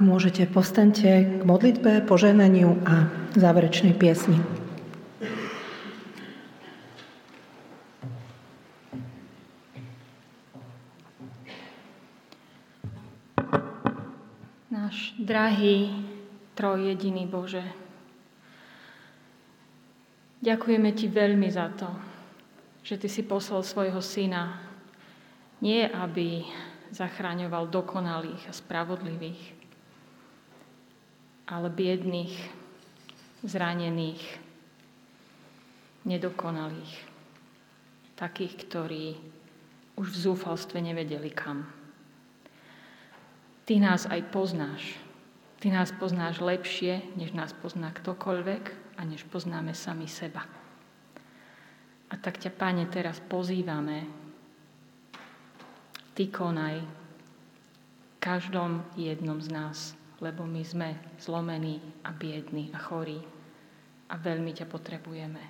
Môžete, postaňte k modlitbe, poženaniu a záverečnej piesni. Náš drahý trojjediný Bože, ďakujeme Ti veľmi za to, že Ty si poslal svojho syna, nie aby zachraňoval dokonalých a spravodlivých, ale biedných, zranených, nedokonalých, takých, ktorí už v zúfalstve nevedeli kam. Ty nás aj poznáš. Ty nás poznáš lepšie, než nás pozná ktokoľvek a než poznáme sami seba. A tak ťa, Pane, teraz pozývame. Ty konaj každom jednom z nás lebo my sme zlomení a biední a chorí a veľmi ťa potrebujeme.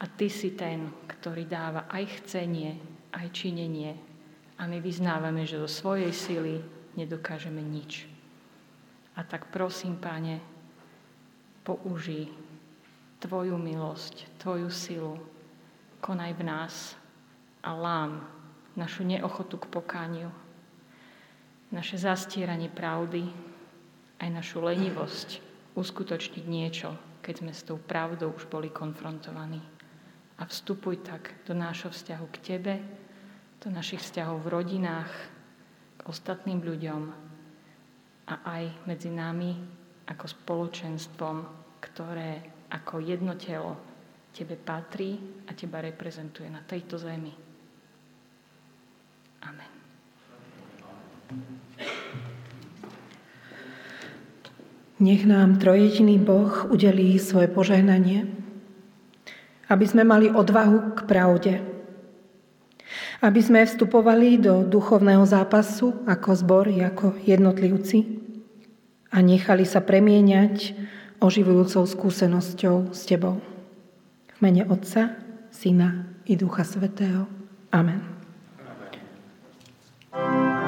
A ty si ten, ktorý dáva aj chcenie, aj činenie. A my vyznávame, že zo svojej sily nedokážeme nič. A tak prosím, Pane, použij Tvoju milosť, Tvoju silu, konaj v nás a lám našu neochotu k pokániu, naše zastieranie pravdy, aj našu lenivosť uskutočniť niečo, keď sme s tou pravdou už boli konfrontovaní. A vstupuj tak do nášho vzťahu k Tebe, do našich vzťahov v rodinách, k ostatným ľuďom a aj medzi nami ako spoločenstvom, ktoré ako jedno telo Tebe patrí a Teba reprezentuje na tejto zemi. Amen. Nech nám trojediný Boh udelí svoje požehnanie, aby sme mali odvahu k pravde, aby sme vstupovali do duchovného zápasu ako zbor, ako jednotlivci a nechali sa premieňať oživujúcou skúsenosťou s Tebou. V mene Otca, Syna i Ducha Svetého. Amen. Amen.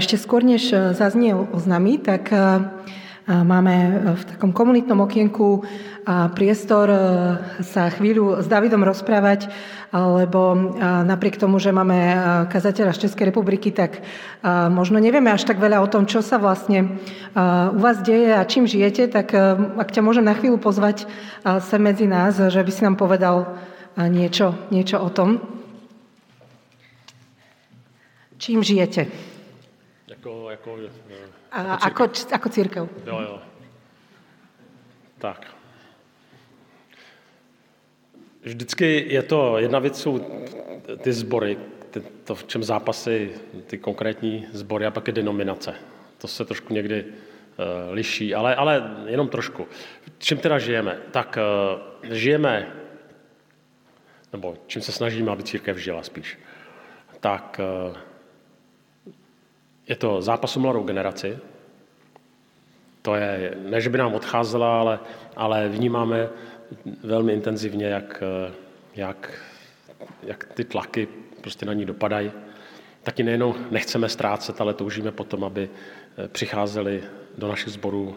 Ešte skôr, než e, zazniel oznamy, tak e, máme v takom komunitnom okienku priestor sa chvíľu s Davidom rozprávať, lebo napriek tomu, že máme kazateľa z Českej republiky, tak možno nevieme až tak veľa o tom, čo sa vlastne u vás deje a čím žijete, tak ak ťa môžem na chvíľu pozvať sem medzi nás, že by si nám povedal niečo, niečo o tom. Čím žijete? Jako, jako, A, jako, jako církev. Jo, jo. Tak. Vždycky je to, jedna věc jsou ty sbory, ty, to, v čem zápasy ty konkrétní sbory a pak je denominace. To se trošku někdy uh, liší, ale, ale jenom trošku. Čím teda žijeme? Tak uh, žijeme, nebo čím se snažíme, aby církev žila spíš, tak uh, je to zápas o mladou generaci. To je, ne, že by nám odcházela, ale, ale vnímáme velmi intenzivně, jak, jak, jak ty tlaky prostě na ní dopadají. Taky nejenom nechceme ztrácet, ale toužíme potom, aby, přicházeli do našich sborů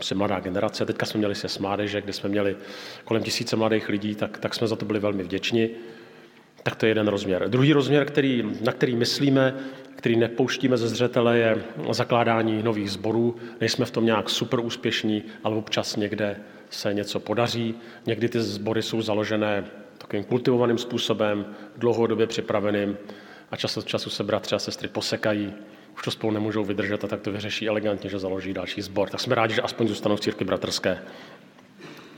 si mladá generace. Teďka jsme měli se s mládeže, kde jsme měli kolem tisíce mladých lidí, tak, tak jsme za to byli velmi vděční. Tak to je jeden rozměr. Druhý rozměr, který, na který myslíme, který nepouštíme ze zřetele, je zakládání nových sborů. Nejsme v tom nějak super úspěšní, ale občas někde se něco podaří. Někdy ty sbory jsou založené takovým kultivovaným způsobem, dlouhodobě připraveným a čas od času se bratři a sestry posekají, už to spolu nemůžou vydržet a tak to vyřeší elegantně, že založí další sbor. Tak jsme rádi, že aspoň zůstanou v církvi bratrské.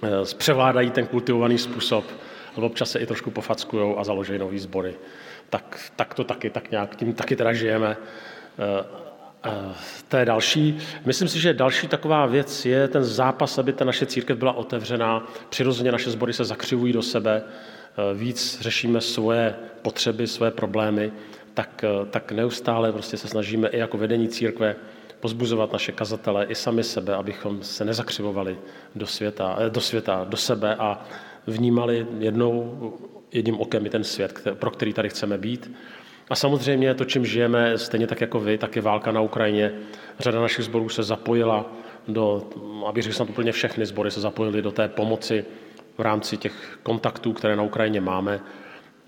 Eh, převládají ten kultivovaný způsob, ale občas se i trošku pofackují a založí nový sbory. Tak, tak to taky, tak nějak, tím taky teda žijeme. Eh, eh, to je další. Myslím si, že další taková věc je ten zápas, aby ta naše církev byla otevřená. Přirozeně naše sbory se zakřivují do sebe, víc řešíme svoje potřeby, svoje problémy tak, eh, tak neustále prostě se snažíme i jako vedení církve pozbuzovat naše kazatele i sami sebe, abychom se nezakřivovali do světa, eh, do světa, do sebe a vnímali jednou, jedním okem i ten svět, pro který tady chceme být. A samozřejmě to, čím žijeme, stejně tak jako vy, tak je válka na Ukrajině. Řada našich sborů se zapojila do, aby řekl snad úplně všechny sbory se zapojili do té pomoci v rámci těch kontaktů, které na Ukrajině máme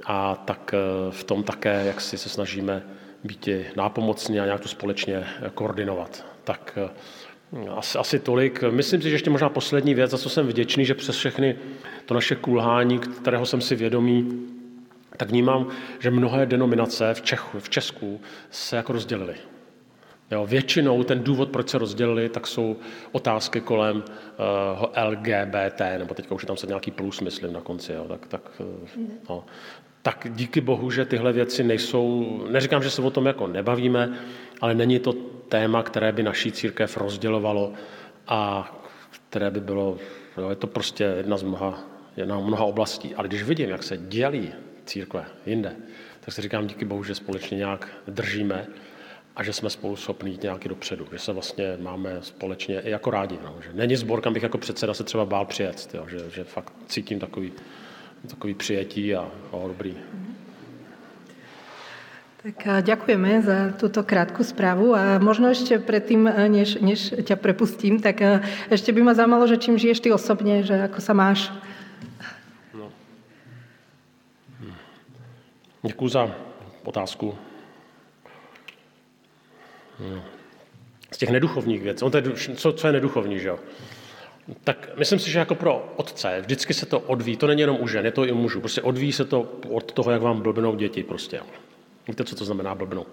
a tak eh, v tom také, jak si se snažíme být nápomocní a nějak to společně eh, koordinovat. Tak eh, asi, asi tolik. Myslím si, že ještě možná poslední věc, za co jsem vděčný, že přes všechny to naše kulhání, kterého jsem si vědomý, tak vnímám, že mnohé denominace v, Čechu, v Česku se jako rozdělily. Jo, většinou ten důvod, proč se rozdělili, tak jsou otázky kolem uh, LGBT, nebo teďka už je tam se nějaký plus, myslím, na konci. Jo, tak, tak, no tak díky bohu, že tyhle věci nejsou, neříkám, že se o tom jako nebavíme, ale není to téma, které by naší církev rozdělovalo a které by bylo, jo, je to prostě jedna z mnoha, jedna mnoha oblastí. Ale když vidím, jak se dělí církve jinde, tak si říkám díky bohu, že společně nějak držíme a že jsme spolu schopni jít nějaký dopředu, že se vlastně máme společně i jako rádi. No. Že není zbor, kam bych jako předseda se třeba bál přijet, jo. Že, že fakt cítím takový, takový přijetí a, a dobrý. Tak ďakujeme za túto krátku správu a možno ešte predtým, než, než ťa prepustím, tak ešte by ma zaujímalo, že čím žiješ ty osobne, že ako sa máš? No. Děkuji za otázku. Hm. Z těch neduchovních věcí, on to je, co, co je neduchovní, že jo? Tak myslím si, že jako pro otce vždycky se to odvíjí, to není jenom u žen, je to i u mužů, prostě odvíjí se to od toho, jak vám blbnou děti prostě. Víte, co to znamená blbnou?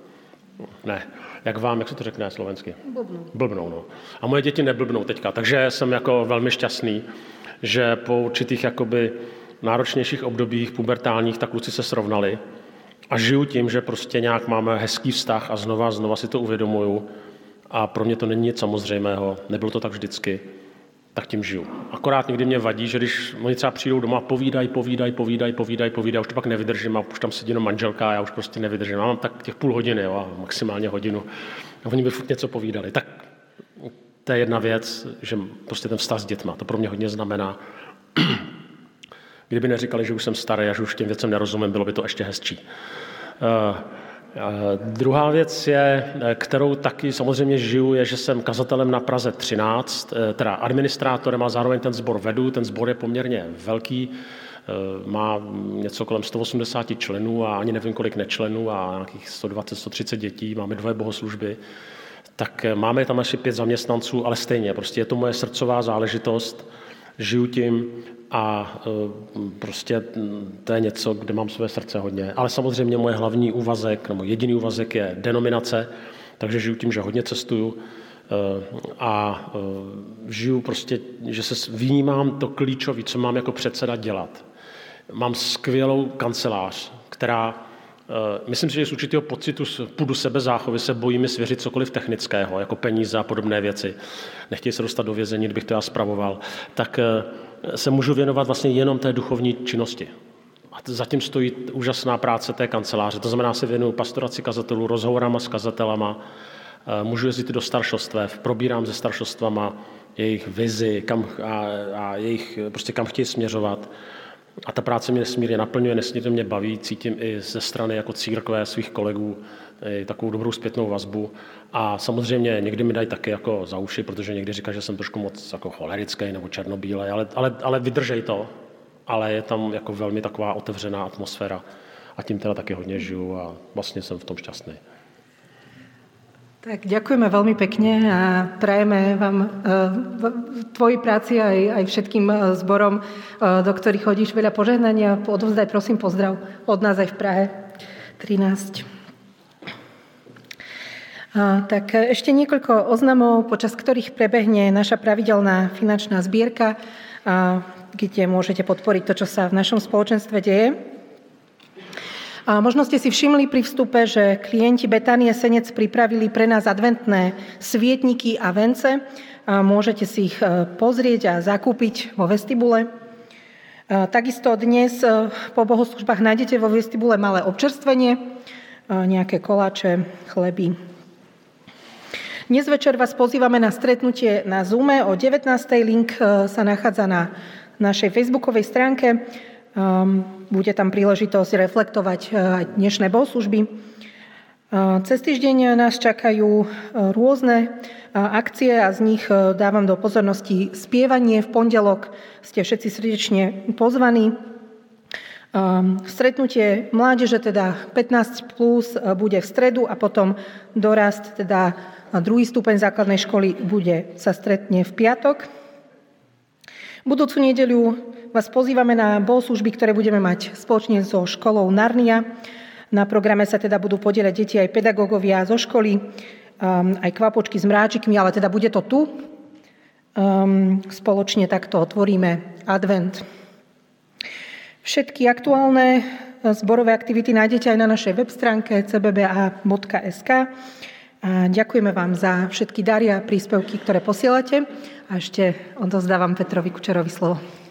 Ne. Jak vám, jak se to řekne slovensky? Blbnou. Blbnou, no. A moje děti neblbnou teďka, takže jsem jako velmi šťastný, že po určitých jakoby náročnějších obdobích pubertálních tak kluci se srovnali a žiju tím, že prostě nějak máme hezký vztah a znova, znova si to uvědomuju a pro mě to není nic samozřejmého, nebylo to tak vždycky tak tím žiju. Akorát někdy mě vadí, že když oni třeba přijdou doma, povídají, povídají, povídají, povídají, povídají, už to pak nevydržím a už tam sedí jenom manželka a já už prostě nevydržím. Já mám tak těch půl hodiny, jo, a maximálně hodinu. A oni by furt něco povídali. Tak to je jedna věc, že prostě ten vztah s dětma, to pro mě hodně znamená. Kdyby neříkali, že už jsem starý a že už těm věcem nerozumím, bylo by to ještě hezčí. Uh, Druhá věc je, kterou taky samozřejmě žiju, je, že jsem kazatelem na Praze 13, eh, teda administrátorem a zároveň ten sbor vedu. Ten sbor je poměrně velký, eh, má něco kolem 180 členů a ani nevím, kolik nečlenů a nějakých 120-130 dětí. Máme dvoje bohoslužby. Tak eh, máme tam asi pět zaměstnanců, ale stejně, prostě je to moje srdcová záležitost žiju tím a e, prostě to je něco, kde mám své srdce hodně. Ale samozřejmě moje hlavní úvazek, nebo jediný úvazek je denominace, takže žiju tím, že hodně cestuju e, a e, žiju prostě, že se vnímám to klíčové, co mám jako předseda dělat. Mám skvělou kancelář, která Myslím si, že z určitého pocitu půdu sebezáchovy se bojíme svěřit cokoliv technického, jako peníze a podobné věci. Nechtějí se dostat do vězení, kdybych to já spravoval. Tak se můžu věnovat vlastně jenom té duchovní činnosti. A zatím stojí úžasná práce té kanceláře. To znamená, se věnuju pastoraci kazatelů, rozhovorama s kazatelama, můžu jezdit do staršostv, probírám se staršostvama jejich vizi kam, a, a jejich, prostě kam chtějí směřovat. A ta práce mě nesmírně naplňuje, nesmírně mě baví, cítím i ze strany jako církve svých kolegů takovou dobrou zpětnou vazbu. A samozřejmě někdy mi dají taky jako za uši, protože někdy říká, že jsem trošku moc jako cholerický nebo černobílej, ale, ale, ale vydržej to. Ale je tam jako velmi taková otevřená atmosféra a tím teda taky hodně žiju a vlastně jsem v tom šťastný. Tak ďakujeme veľmi pekne a prajeme vám e, v tvojej práci aj, aj všetkým zborom, e, do ktorých chodíš veľa požehnania. Odovzdaj prosím pozdrav od nás aj v Prahe 13. A, tak ešte niekoľko oznamov, počas ktorých prebehne naša pravidelná finančná zbierka, a, kde môžete podporiť to, čo sa v našom spoločenstve deje. A možno ste si všimli pri vstupe, že klienti Betanie Senec pripravili pre nás adventné svietniky a vence. A môžete si ich e, pozrieť a zakúpiť vo vestibule. Takisto dnes e, po bohoslužbách nájdete vo vestibule malé občerstvenie, e, nejaké koláče, chleby. Dnes večer vás pozývame na stretnutie na Zoome o 19. Link sa nachádza na našej facebookovej stránke. Ehm, bude tam príležitosť reflektovať eh, aj dnešné bohoslužby. Eh, cez týždeň nás čakajú eh, rôzne akcie a z nich dávam do pozornosti spievanie. V pondelok ste všetci srdečne pozvaní. Ehm, stretnutie mládeže, teda 15 plus, bude v stredu a potom dorast, teda druhý stupeň základnej školy, bude, sa stretne v piatok. Budúcu nedeľu vás pozývame na bohoslužby, ktoré budeme mať spoločne so školou Narnia. Na programe sa teda budú podielať deti aj pedagógovia zo školy, um, aj kvapočky s mráčikmi, ale teda bude to tu. Um, spoločne takto otvoríme advent. Všetky aktuálne zborové aktivity nájdete aj na našej web stránke cbba.sk. A ďakujeme vám za všetky dary a príspevky, ktoré posielate. A ešte odozdávam Petrovi Kučerovi slovo.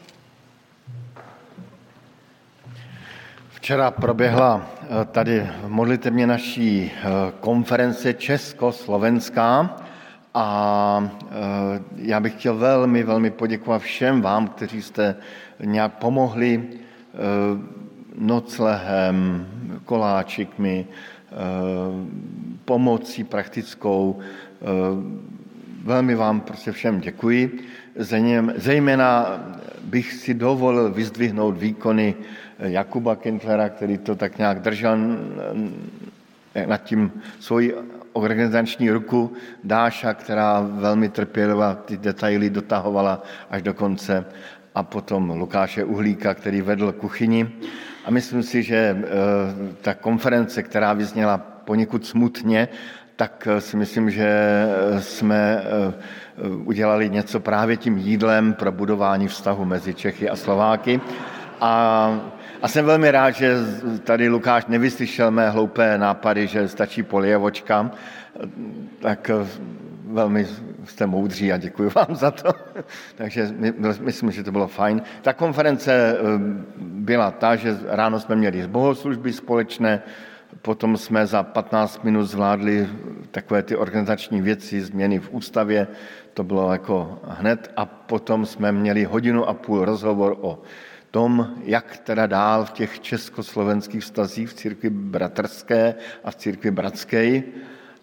Včera proběhla eh, tady v modlitevně naší eh, konference Československá a eh, já bych chtěl velmi, velmi poděkovat všem vám, kteří jste nějak pomohli noclehem, koláčikmi, pomocí praktickou. Velmi vám prostě všem děkuji. Zejména bych si dovolil vyzdvihnout výkony Jakuba Kindlera, který to tak nějak držel nad tím svoji organizační ruku, Dáša, která velmi trpěliva ty detaily dotahovala až do konce, a potom Lukáše Uhlíka, který vedl kuchyni. A myslím si, že e, ta konference, která vyzněla poněkud smutně, tak e, si myslím, že jsme udělali něco právě tím jídlem pro budování vztahu mezi Čechy a Slováky. A a jsem velmi rád, že tady Lukáš nevyslyšel mé hloupé nápady, že stačí polievočka, tak eh, velmi jste moudří a děkuji vám za to. Takže myslím, že to bylo fajn. Ta konference eh, byla ta, že ráno jsme měli bohoslužby společné, potom jsme za 15 minut zvládli takové ty organizační věci, změny v ústavě, to bylo jako hned, a potom jsme měli hodinu a půl rozhovor o tom, jak teda dál v těch československých vztazích v církvi bratrské a v církvi bratské.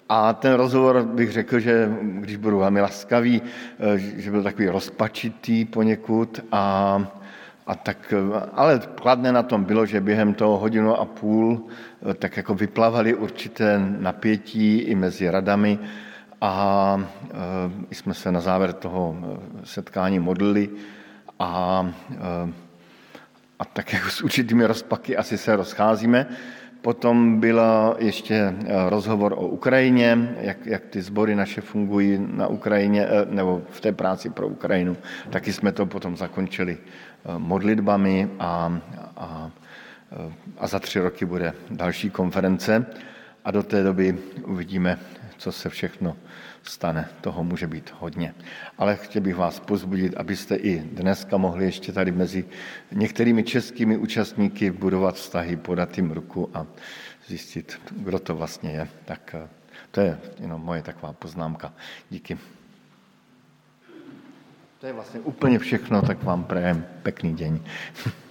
A ten rozhovor bych řekl, že když budu velmi laskavý, eh, že byl takový rozpačitý poněkud a, a tak, ale kladné na tom bylo, že během toho hodinu a půl eh, tak jako vyplavali určité napětí i mezi radami a e, jsme se na závěr toho setkání modlili a e, a tak jako s určitými rozpaky asi se rozcházíme. Potom byl ještě eh, rozhovor o Ukrajině, jak, jak ty sbory naše fungují na Ukrajině, eh, nebo v té práci pro Ukrajinu. Taky jsme to potom zakončili eh, modlitbami a, a, a za tři roky bude další konference a do té doby uvidíme, co se všechno stane. Toho může být hodně. Ale chtěl bych vás pozbudit, abyste i dneska mohli ještě tady mezi některými českými účastníky budovat vztahy, podat jim ruku a zjistit, kdo to vlastně je. Tak eh, to je jenom moje taková poznámka. Díky. To je vlastně úplně všechno, tak vám prajem pekný den.